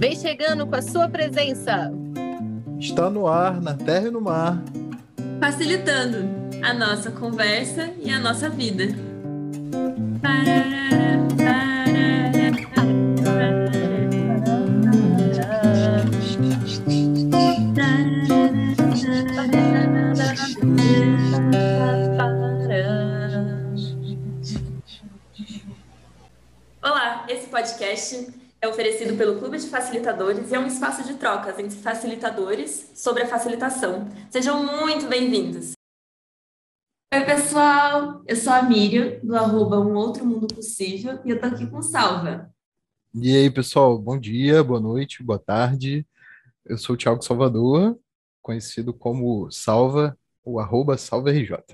Vem chegando com a sua presença. Está no ar, na terra e no mar. Facilitando a nossa conversa e a nossa vida. Olá, esse podcast é oferecido pelo Clube de Facilitadores e é um espaço de trocas entre facilitadores sobre a facilitação. Sejam muito bem-vindos! Oi, pessoal! Eu sou a Miriam, do arroba Um Outro Mundo Possível, e eu tô aqui com Salva. E aí, pessoal, bom dia, boa noite, boa tarde. Eu sou o Thiago Salvador, conhecido como Salva, o arroba SalvaRJ.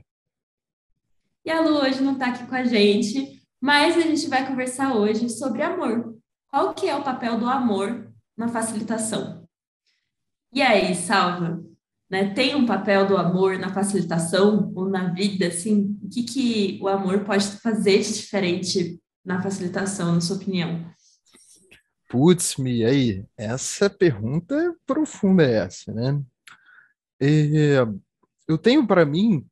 E a Lu hoje não está aqui com a gente, mas a gente vai conversar hoje sobre amor. Qual que é o papel do amor na facilitação? E aí, Salva, né, tem um papel do amor na facilitação ou na vida, assim? O que, que o amor pode fazer de diferente na facilitação, na sua opinião? Putz, Mi, aí, essa pergunta profunda é essa, né? É, eu tenho para mim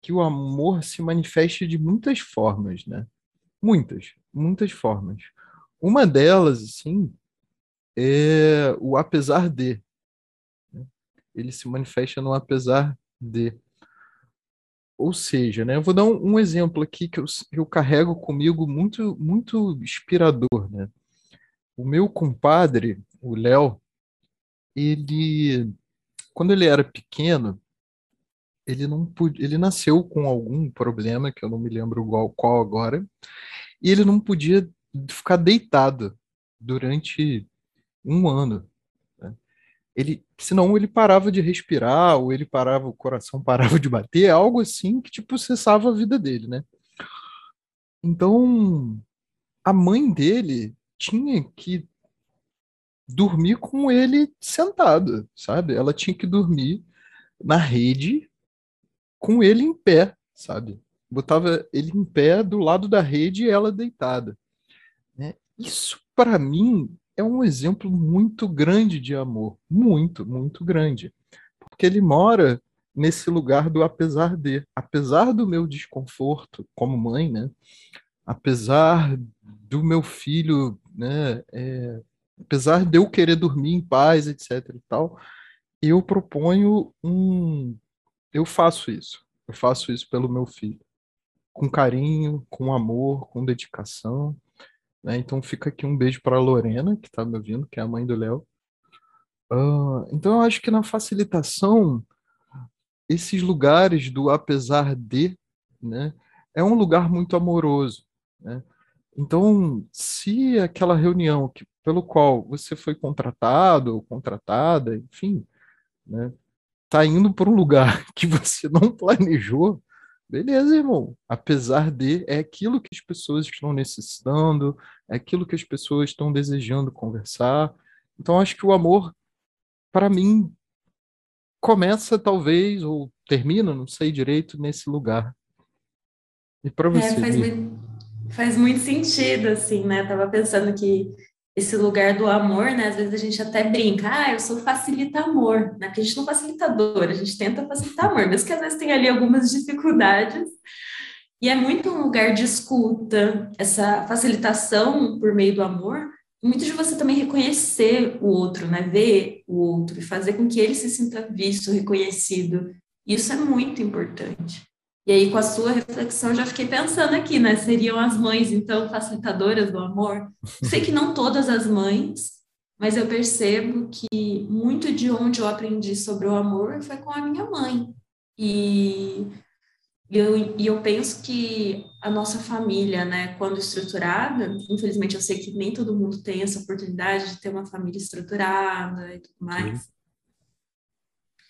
que o amor se manifesta de muitas formas, né? Muitas, muitas formas. Uma delas, assim, é o apesar de. Né? Ele se manifesta no apesar de. Ou seja, né, eu vou dar um, um exemplo aqui que eu, eu carrego comigo muito, muito inspirador. Né? O meu compadre, o Léo, ele, quando ele era pequeno, ele não podia, ele nasceu com algum problema que eu não me lembro qual, qual agora, e ele não podia ficar deitado durante um ano. Né? Ele, senão ele parava de respirar, ou ele parava, o coração parava de bater, algo assim que tipo cessava a vida dele, né? Então, a mãe dele tinha que dormir com ele sentado, sabe? Ela tinha que dormir na rede com ele em pé, sabe? Botava ele em pé do lado da rede e ela deitada. Isso, para mim, é um exemplo muito grande de amor. Muito, muito grande. Porque ele mora nesse lugar do apesar de. Apesar do meu desconforto como mãe, né? apesar do meu filho, né? É, apesar de eu querer dormir em paz, etc. e tal, eu proponho um. Eu faço isso. Eu faço isso pelo meu filho. Com carinho, com amor, com dedicação. Né? Então fica aqui um beijo para Lorena, que está me ouvindo, que é a mãe do Léo. Uh, então eu acho que na facilitação, esses lugares do apesar de, né, é um lugar muito amoroso. Né? Então, se aquela reunião que, pelo qual você foi contratado ou contratada, enfim, né, tá indo para um lugar que você não planejou, Beleza, irmão. Apesar de, é aquilo que as pessoas estão necessitando, é aquilo que as pessoas estão desejando conversar. Então, acho que o amor, para mim, começa talvez, ou termina, não sei direito, nesse lugar. E para você? É, faz, muito, faz muito sentido, assim, né? Tava pensando que esse lugar do amor, né? Às vezes a gente até brinca, ah, eu sou facilita amor, né? Porque a gente não facilita dor, a gente tenta facilitar amor, mesmo que às vezes tem ali algumas dificuldades. E é muito um lugar de escuta, essa facilitação por meio do amor, muito de você também reconhecer o outro, né? Ver o outro e fazer com que ele se sinta visto, reconhecido. Isso é muito importante. E aí, com a sua reflexão, já fiquei pensando aqui, né? Seriam as mães, então, facilitadoras do amor? Sei que não todas as mães, mas eu percebo que muito de onde eu aprendi sobre o amor foi com a minha mãe. E eu, e eu penso que a nossa família, né, quando estruturada, infelizmente eu sei que nem todo mundo tem essa oportunidade de ter uma família estruturada e tudo mais. Sim.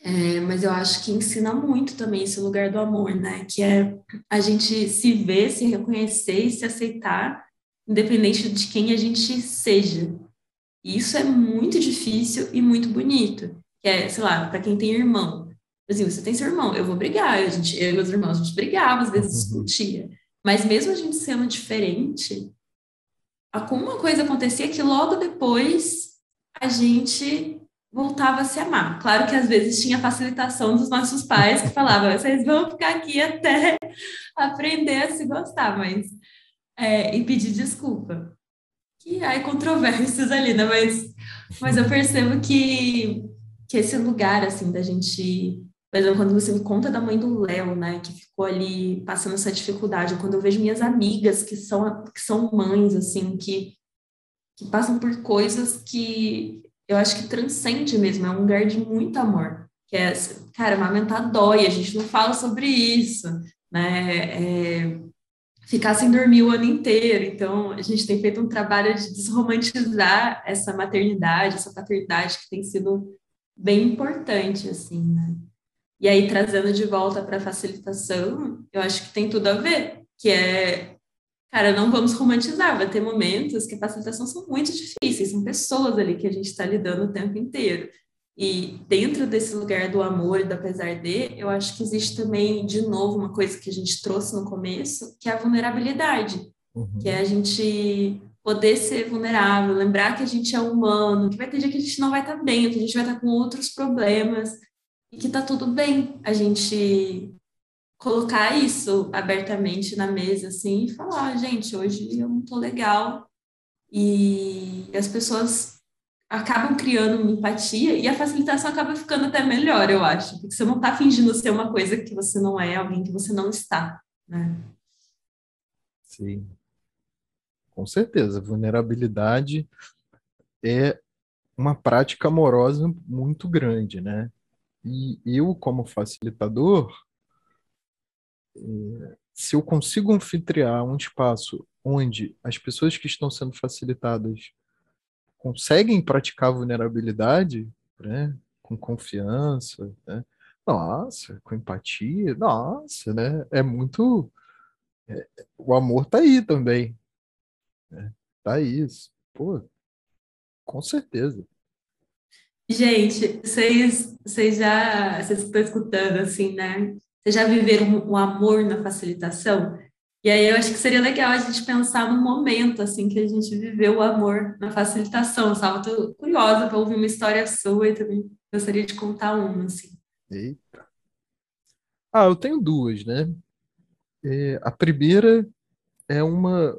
É, mas eu acho que ensina muito também esse lugar do amor, né? Que é a gente se ver, se reconhecer e se aceitar, independente de quem a gente seja. E isso é muito difícil e muito bonito. Que é, sei lá, para quem tem irmão. Assim, você tem seu irmão, eu vou brigar. A gente, eu e meus irmãos, a gente brigava, às vezes uhum. discutia. Mas mesmo a gente sendo diferente, alguma coisa acontecia que logo depois a gente voltava a se amar. Claro que às vezes tinha facilitação dos nossos pais que falavam, vocês vão ficar aqui até aprender a se gostar, mas é, e pedir desculpa. Que há controvérsias ali, né? Mas, mas eu percebo que, que esse lugar, assim, da gente... Por exemplo, quando você me conta da mãe do Léo, né, que ficou ali passando essa dificuldade, quando eu vejo minhas amigas que são, que são mães, assim, que, que passam por coisas que eu acho que transcende mesmo, é um lugar de muito amor. Que é, cara, amamentar dói, a gente não fala sobre isso, né? É, ficar sem dormir o ano inteiro. Então, a gente tem feito um trabalho de desromantizar essa maternidade, essa paternidade que tem sido bem importante, assim, né? E aí, trazendo de volta para a facilitação, eu acho que tem tudo a ver, que é cara, não vamos romantizar, vai ter momentos que a facilitação são muito difíceis, são pessoas ali que a gente está lidando o tempo inteiro. E dentro desse lugar do amor e do apesar de, eu acho que existe também, de novo, uma coisa que a gente trouxe no começo, que é a vulnerabilidade, uhum. que é a gente poder ser vulnerável, lembrar que a gente é humano, que vai ter dia que a gente não vai estar tá bem, que a gente vai estar tá com outros problemas, e que tá tudo bem a gente colocar isso abertamente na mesa, assim, e falar, gente, hoje eu não tô legal. E as pessoas acabam criando uma empatia e a facilitação acaba ficando até melhor, eu acho, porque você não está fingindo ser uma coisa que você não é, alguém que você não está, né? Sim. Com certeza, vulnerabilidade é uma prática amorosa muito grande, né? E eu, como facilitador, se eu consigo anfitriar um espaço onde as pessoas que estão sendo facilitadas conseguem praticar vulnerabilidade, né, com confiança, né, nossa, com empatia, nossa, né, é muito, é, o amor tá aí também, né, tá isso, pô, com certeza. Gente, vocês, vocês já, vocês estão escutando assim, né? Vocês já viveram o amor na facilitação? E aí eu acho que seria legal a gente pensar no momento assim que a gente viveu o amor na facilitação. Estava Estou curiosa para ouvir uma história sua e também gostaria de contar uma assim. Eita. Ah, eu tenho duas, né? É, a primeira é uma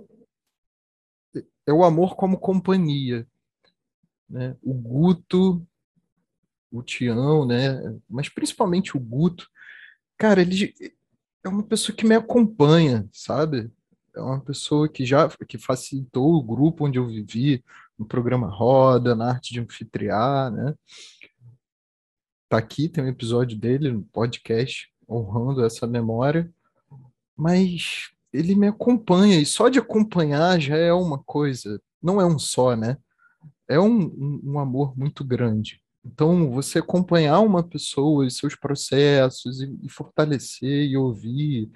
é o amor como companhia, né? O Guto, o Tião, né? Mas principalmente o Guto cara, ele é uma pessoa que me acompanha, sabe? É uma pessoa que já que facilitou o grupo onde eu vivi, no programa Roda, na arte de anfitriar, né? Tá aqui, tem um episódio dele no podcast honrando essa memória, mas ele me acompanha e só de acompanhar já é uma coisa, não é um só, né? É um, um, um amor muito grande. Então, você acompanhar uma pessoa e seus processos e, e fortalecer e ouvir,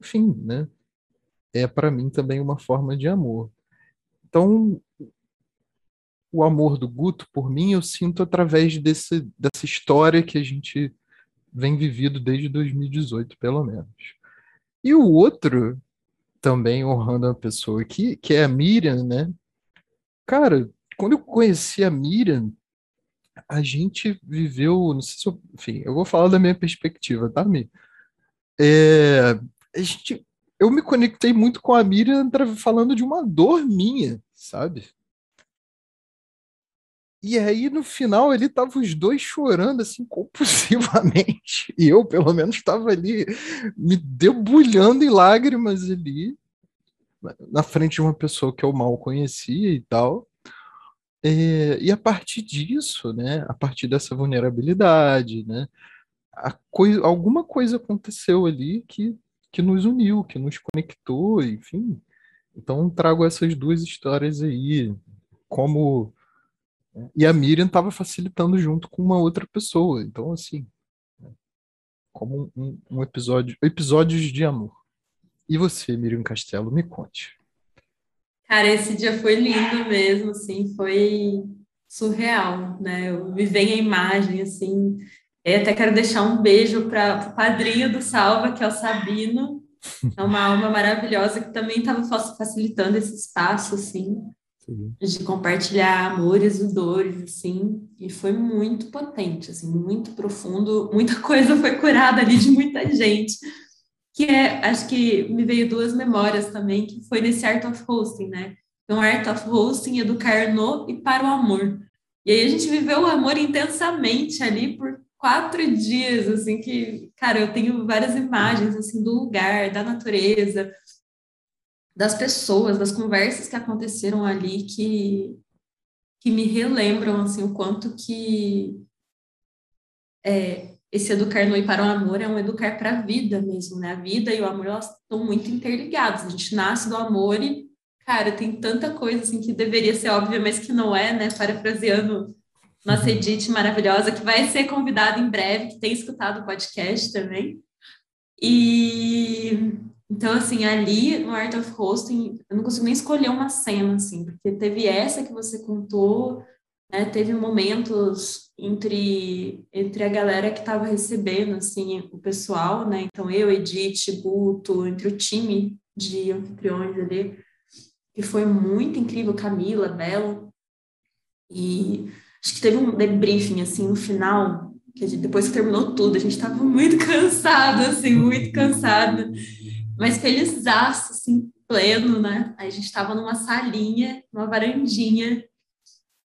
enfim, né? É para mim também uma forma de amor. Então, o amor do Guto por mim eu sinto através desse, dessa história que a gente vem vivido desde 2018, pelo menos. E o outro, também honrando a pessoa aqui, que é a Miriam, né? Cara, quando eu conheci a Miriam, a gente viveu, não sei se eu, enfim, eu vou falar da minha perspectiva, tá, Mi? É, a gente, eu me conectei muito com a Miriam falando de uma dor minha, sabe? E aí, no final, ele tava os dois chorando, assim, compulsivamente. E eu, pelo menos, estava ali, me debulhando em lágrimas ali, na frente de uma pessoa que eu mal conhecia e tal. É, e a partir disso, né, a partir dessa vulnerabilidade, né, coi alguma coisa aconteceu ali que, que nos uniu, que nos conectou, enfim. Então trago essas duas histórias aí, como e a Miriam estava facilitando junto com uma outra pessoa, então assim, né, como um, um episódio, episódios de amor. E você, Miriam Castelo, me conte. Cara, esse dia foi lindo mesmo, assim, foi surreal, né? Eu vem a imagem, assim. Eu até quero deixar um beijo para o padrinho do Salva, que é o Sabino. É uma alma maravilhosa que também estava facilitando esse espaço, assim. Sim. de compartilhar amores e dores, assim, e foi muito potente, assim, muito profundo, muita coisa foi curada ali de muita gente, que é, acho que me veio duas memórias também, que foi nesse Art of Hosting, né, então Art of Hosting, educar no e para o amor, e aí a gente viveu o amor intensamente ali por quatro dias, assim, que, cara, eu tenho várias imagens, assim, do lugar, da natureza, das pessoas, das conversas que aconteceram ali que, que me relembram, assim, o quanto que é, esse educar no e para o amor é um educar para a vida mesmo, né? A vida e o amor, elas estão muito interligados. A gente nasce do amor e, cara, tem tanta coisa, assim, que deveria ser óbvia, mas que não é, né? Parafraseando nossa Edith maravilhosa, que vai ser convidada em breve, que tem escutado o podcast também. E então, assim, ali no Art of Hosting, eu não consigo nem escolher uma cena, assim, porque teve essa que você contou, né, teve momentos entre, entre a galera que estava recebendo, assim, o pessoal, né, então eu, Edith, Guto, entre o time de anfitriões ali, que foi muito incrível, Camila, Belo, e acho que teve um debriefing, assim, no final, que gente, depois que terminou tudo, a gente estava muito cansado, assim, muito cansado, mas feliz assim, pleno, né? A gente estava numa salinha, numa varandinha,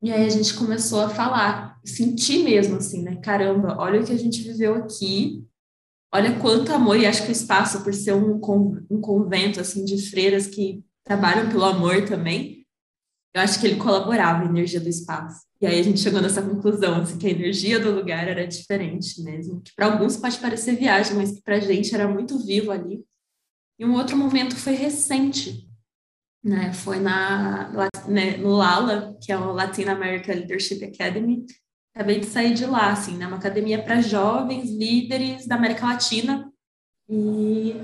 e aí a gente começou a falar, sentir mesmo, assim, né? Caramba, olha o que a gente viveu aqui, olha quanto amor, e acho que o espaço, por ser um, um convento, assim, de freiras que trabalham pelo amor também, eu acho que ele colaborava a energia do espaço. E aí a gente chegou nessa conclusão, assim, que a energia do lugar era diferente mesmo, que para alguns pode parecer viagem, mas que para a gente era muito vivo ali. E um outro momento foi recente, né? Foi na, né, no LALA, que é o Latin America Leadership Academy. Acabei de sair de lá, assim, né? Uma academia para jovens líderes da América Latina. E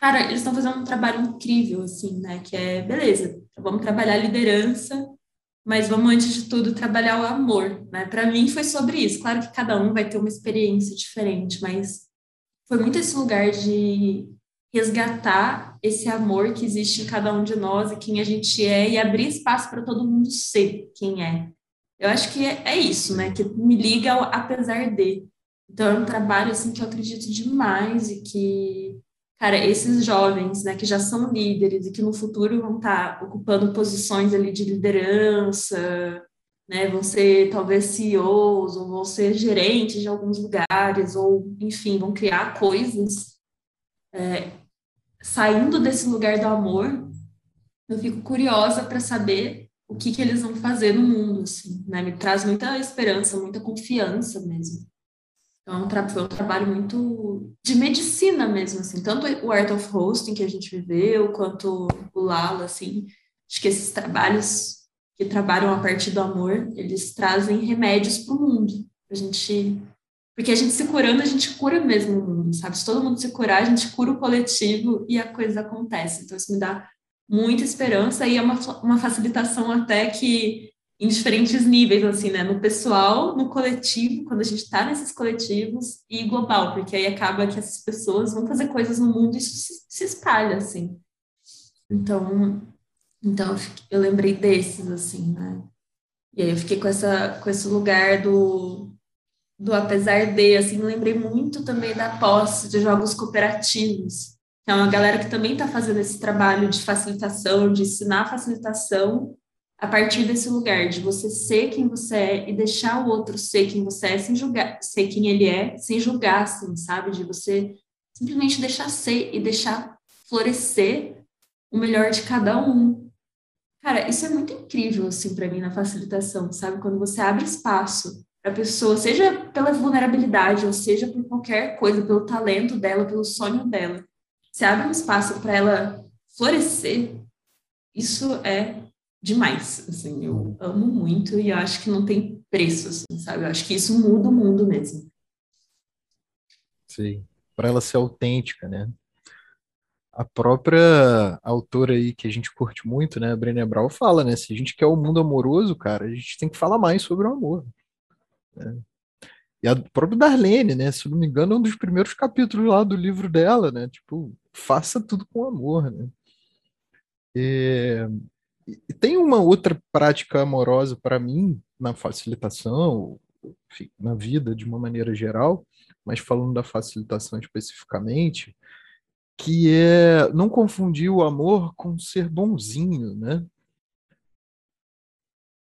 Cara, eles estão fazendo um trabalho incrível, assim, né? Que é, beleza, vamos trabalhar liderança, mas vamos, antes de tudo, trabalhar o amor, né? Para mim foi sobre isso. Claro que cada um vai ter uma experiência diferente, mas foi muito esse lugar de resgatar esse amor que existe em cada um de nós e quem a gente é e abrir espaço para todo mundo ser quem é. Eu acho que é, é isso, né? Que me liga ao apesar de. Então é um trabalho assim que eu acredito demais e que cara, esses jovens, né, que já são líderes e que no futuro vão estar tá ocupando posições ali de liderança, né, vão ser talvez CEOs ou vão ser gerentes de alguns lugares ou, enfim, vão criar coisas. É, saindo desse lugar do amor, eu fico curiosa para saber o que, que eles vão fazer no mundo, assim, né? Me traz muita esperança, muita confiança mesmo. Então, foi um trabalho muito de medicina mesmo, assim, tanto o Art of Hosting que a gente viveu, quanto o Lala, assim, acho que esses trabalhos que trabalham a partir do amor, eles trazem remédios para o mundo, a gente, porque a gente se curando, a gente cura mesmo o mundo, sabe? Se todo mundo se curar, a gente cura o coletivo e a coisa acontece, então isso me dá muita esperança e é uma, uma facilitação até que em diferentes níveis, assim, né? No pessoal, no coletivo, quando a gente está nesses coletivos, e global, porque aí acaba que essas pessoas vão fazer coisas no mundo e isso se, se espalha, assim. Então, então eu lembrei desses, assim, né? E aí eu fiquei com, essa, com esse lugar do, do apesar de, assim, lembrei muito também da posse de jogos cooperativos, é uma galera que também está fazendo esse trabalho de facilitação, de ensinar facilitação, a partir desse lugar de você ser quem você é e deixar o outro ser quem você é sem julgar, ser quem ele é, sem julgar, assim, sabe? De você simplesmente deixar ser e deixar florescer o melhor de cada um. Cara, isso é muito incrível, assim, para mim na facilitação, sabe? Quando você abre espaço para a pessoa, seja pela vulnerabilidade, ou seja por qualquer coisa, pelo talento dela, pelo sonho dela, você abre um espaço para ela florescer, isso é demais, assim, eu amo muito e acho que não tem preço, assim, sabe? Eu acho que isso muda o mundo mesmo. Sim, para ela ser autêntica, né? A própria autora aí que a gente curte muito, né, a Brené Brown, fala, né, se a gente quer o um mundo amoroso, cara, a gente tem que falar mais sobre o amor. Né? E a própria Darlene, né, se não me engano, é um dos primeiros capítulos lá do livro dela, né, tipo, faça tudo com amor, né. E e tem uma outra prática amorosa para mim na facilitação, enfim, na vida de uma maneira geral, mas falando da facilitação especificamente, que é não confundir o amor com ser bonzinho, né?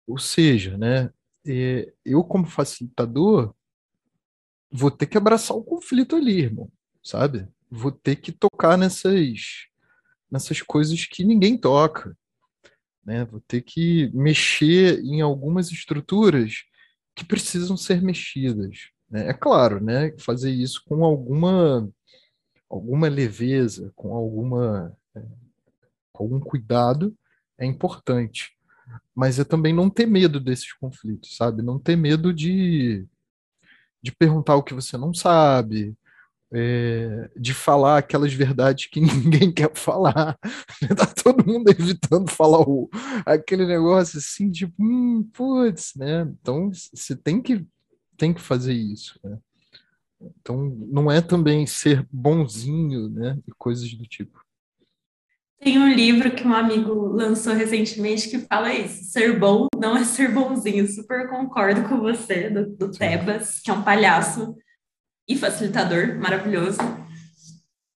Ou seja, né, é, eu como facilitador vou ter que abraçar o conflito ali, irmão, sabe? Vou ter que tocar nessas nessas coisas que ninguém toca, né? Vou ter que mexer em algumas estruturas que precisam ser mexidas. Né? É claro, né? Fazer isso com alguma alguma leveza, com alguma é, algum cuidado é importante. Mas é também não ter medo desses conflitos, sabe? Não ter medo de, de perguntar o que você não sabe, é, de falar aquelas verdades que ninguém quer falar. Tá todo mundo evitando falar o, aquele negócio assim, tipo, hum, putz, né? Então você tem que, tem que fazer isso, né? Então, não é também ser bonzinho, né? E coisas do tipo. Tem um livro que um amigo lançou recentemente que fala isso: ser bom não é ser bonzinho. Super concordo com você, do, do Tebas, que é um palhaço e facilitador maravilhoso.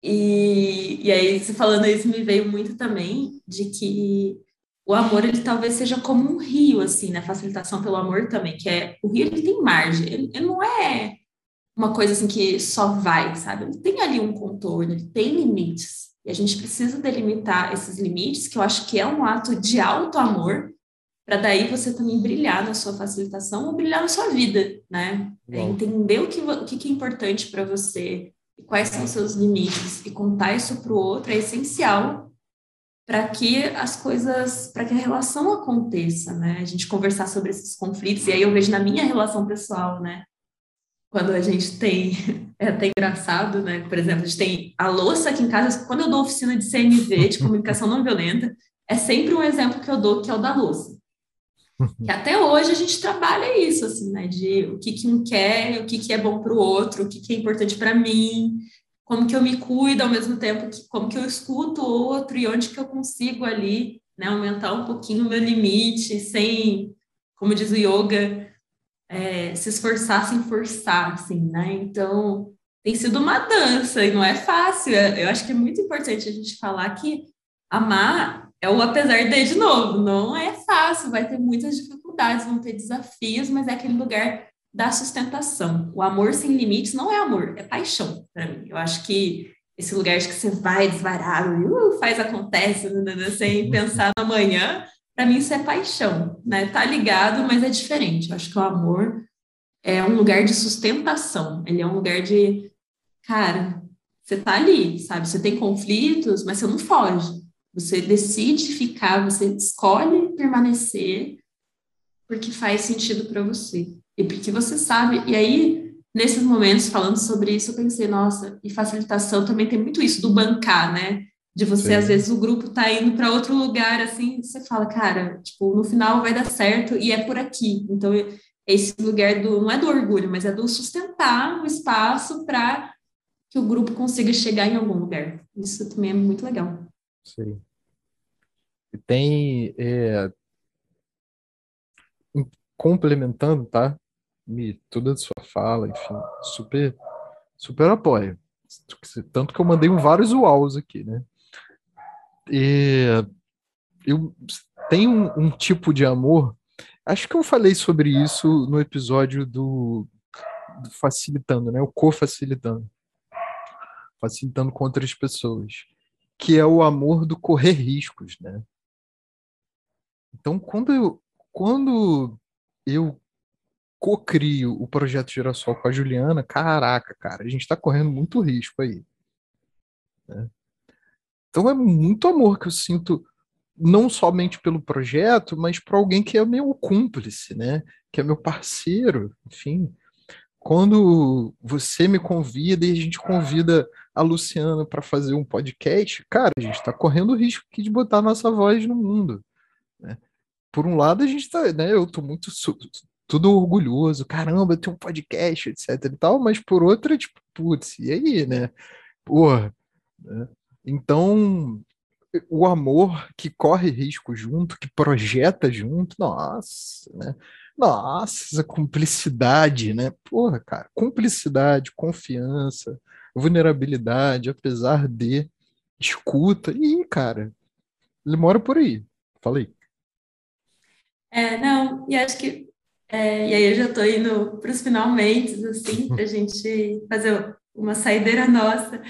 E, e aí, falando isso, me veio muito também de que o amor, ele talvez seja como um rio, assim, na né? facilitação pelo amor também, que é, o rio, ele tem margem, ele, ele não é uma coisa assim que só vai, sabe? Ele tem ali um contorno, ele tem limites. E a gente precisa delimitar esses limites, que eu acho que é um ato de alto amor, para daí você também brilhar na sua facilitação ou brilhar na sua vida, né? É entender o que, o que é importante para você e quais são os seus limites e contar isso para o outro é essencial para que as coisas, para que a relação aconteça, né? A gente conversar sobre esses conflitos, e aí eu vejo na minha relação pessoal, né? quando a gente tem, é até engraçado, né? Por exemplo, a gente tem a louça aqui em casa, quando eu dou oficina de CNV, de comunicação não violenta, é sempre um exemplo que eu dou, que é o da louça. Que até hoje a gente trabalha isso, assim, né? De o que, que um quer, o que, que é bom para o outro, o que, que é importante para mim, como que eu me cuido ao mesmo tempo, que, como que eu escuto o outro e onde que eu consigo ali, né? Aumentar um pouquinho o meu limite, sem, como diz o yoga, é, se esforçar sem forçar, assim, né? Então, tem sido uma dança e não é fácil. Eu acho que é muito importante a gente falar que amar é o apesar de, de novo, não é fácil, vai ter muitas dificuldades, vão ter desafios, mas é aquele lugar da sustentação. O amor sem limites não é amor, é paixão para mim. Eu acho que esse lugar de que você vai desvarado, uh, faz acontece, né, né, né, sem pensar no amanhã, para mim isso é paixão, né? Tá ligado, mas é diferente. Eu acho que o amor é um lugar de sustentação. Ele é um lugar de, cara, você tá ali, sabe? Você tem conflitos, mas você não foge. Você decide ficar, você escolhe permanecer porque faz sentido para você e porque você sabe. E aí, nesses momentos falando sobre isso, eu pensei, nossa, e facilitação também tem muito isso do bancar, né? De você, Sim. às vezes, o grupo tá indo para outro lugar, assim, você fala, cara, tipo, no final vai dar certo e é por aqui. Então, esse lugar do, não é do orgulho, mas é do sustentar o espaço para que o grupo consiga chegar em algum lugar. Isso também é muito legal. Sim. Tem, é, complementando, tá? Me, toda a sua fala, enfim, super, super apoio. Tanto que eu mandei vários uaus aqui, né? E eu tenho um, um, tipo de amor. Acho que eu falei sobre isso no episódio do, do facilitando, né? O co-facilitando. Facilitando com outras pessoas. Que é o amor do correr riscos, né? Então, quando eu, quando eu co-crio o projeto Girassol com a Juliana, caraca, cara, a gente está correndo muito risco aí. Né? Então é muito amor que eu sinto, não somente pelo projeto, mas para alguém que é meu cúmplice, né? Que é meu parceiro, enfim. Quando você me convida e a gente convida a Luciana para fazer um podcast, cara, a gente está correndo o risco aqui de botar nossa voz no mundo. Né? Por um lado, a gente está, né? Eu estou muito tudo orgulhoso, caramba, eu tenho um podcast, etc e tal, mas por outra, tipo, putz, e aí, né? Porra, né? Então, o amor que corre risco junto, que projeta junto, nossa, né? Nossa, cumplicidade, né? Porra, cara, cumplicidade, confiança, vulnerabilidade, apesar de escuta. E, cara, ele mora por aí. Falei. É, não, e acho que. É, e aí eu já estou indo para os finalmente, assim, para a gente fazer uma saideira nossa.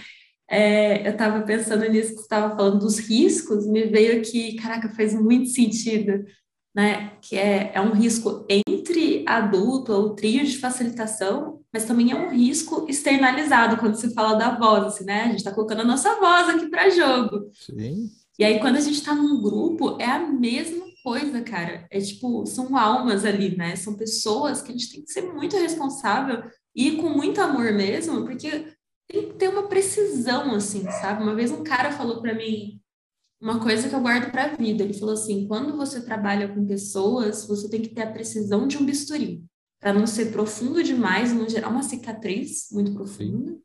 É, eu estava pensando nisso que você estava falando dos riscos, me veio aqui, caraca, faz muito sentido, né? Que é, é um risco entre adulto ou trio de facilitação, mas também é um risco externalizado quando se fala da voz, assim, né? A gente está colocando a nossa voz aqui para jogo. Sim. E aí, quando a gente está num grupo, é a mesma coisa, cara. É tipo, são almas ali, né? São pessoas que a gente tem que ser muito responsável e com muito amor mesmo, porque tem que ter uma precisão, assim, sabe? Uma vez um cara falou para mim uma coisa que eu guardo para a vida. Ele falou assim: quando você trabalha com pessoas, você tem que ter a precisão de um bisturi, para não ser profundo demais, não gerar uma cicatriz muito profunda,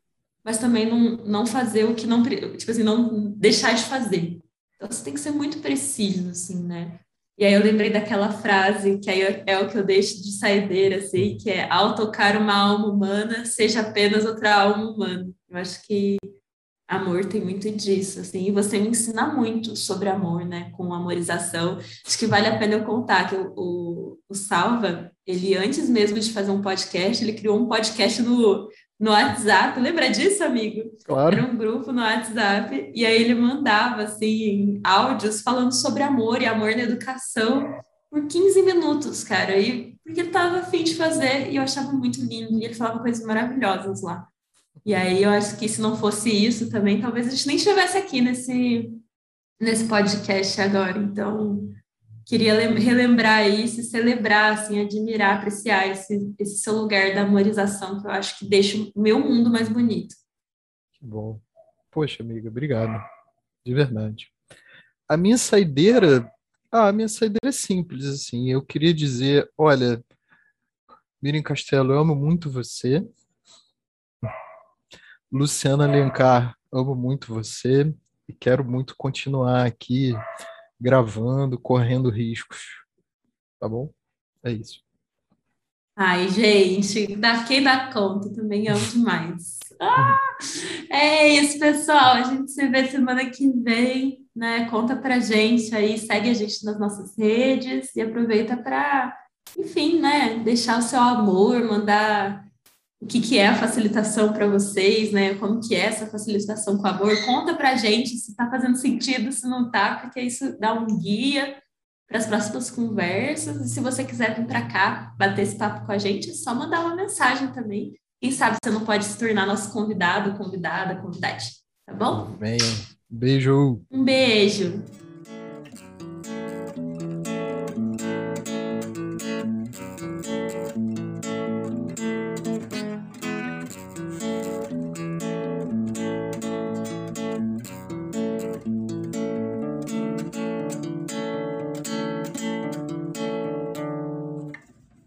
mas também não, não fazer o que não, tipo assim, não deixar de fazer. Então você tem que ser muito preciso, assim, né? E aí eu lembrei daquela frase que aí é o que eu deixo de saideira, assim, que é ao tocar uma alma humana, seja apenas outra alma humana. Eu acho que amor tem muito disso, assim, e você me ensina muito sobre amor, né, com amorização. Acho que vale a pena eu contar que o, o, o Salva, ele antes mesmo de fazer um podcast, ele criou um podcast no, no WhatsApp. Lembra disso, amigo? Claro. Era um grupo no WhatsApp e aí ele mandava assim áudios falando sobre amor e amor na educação por 15 minutos, cara. E porque ele tava afim de fazer e eu achava muito lindo e ele falava coisas maravilhosas lá. E aí eu acho que se não fosse isso também, talvez a gente nem estivesse aqui nesse nesse podcast agora. Então, queria relembrar isso, celebrar, assim, admirar, apreciar esse, esse seu lugar da amorização, que eu acho que deixa o meu mundo mais bonito. Que bom. Poxa, amiga, obrigado. De verdade. A minha saideira, ah, a minha saideira é simples, assim. Eu queria dizer, olha, Miriam Castelo, eu amo muito você. Luciana Alencar, amo muito você e quero muito continuar aqui gravando, correndo riscos. Tá bom? É isso. Ai, gente, quem dá conta também amo demais. Ah, é isso, pessoal. A gente se vê semana que vem, né? Conta pra gente aí, segue a gente nas nossas redes e aproveita para, enfim, né? Deixar o seu amor, mandar o que, que é a facilitação para vocês, né? Como que é essa facilitação com amor? Conta para a gente se está fazendo sentido, se não está, porque isso dá um guia para as próximas conversas. E se você quiser vir para cá bater esse papo com a gente, é só mandar uma mensagem também. Quem sabe você não pode se tornar nosso convidado, convidada, convidade. Tá bom? Venha. Beijo. Um beijo.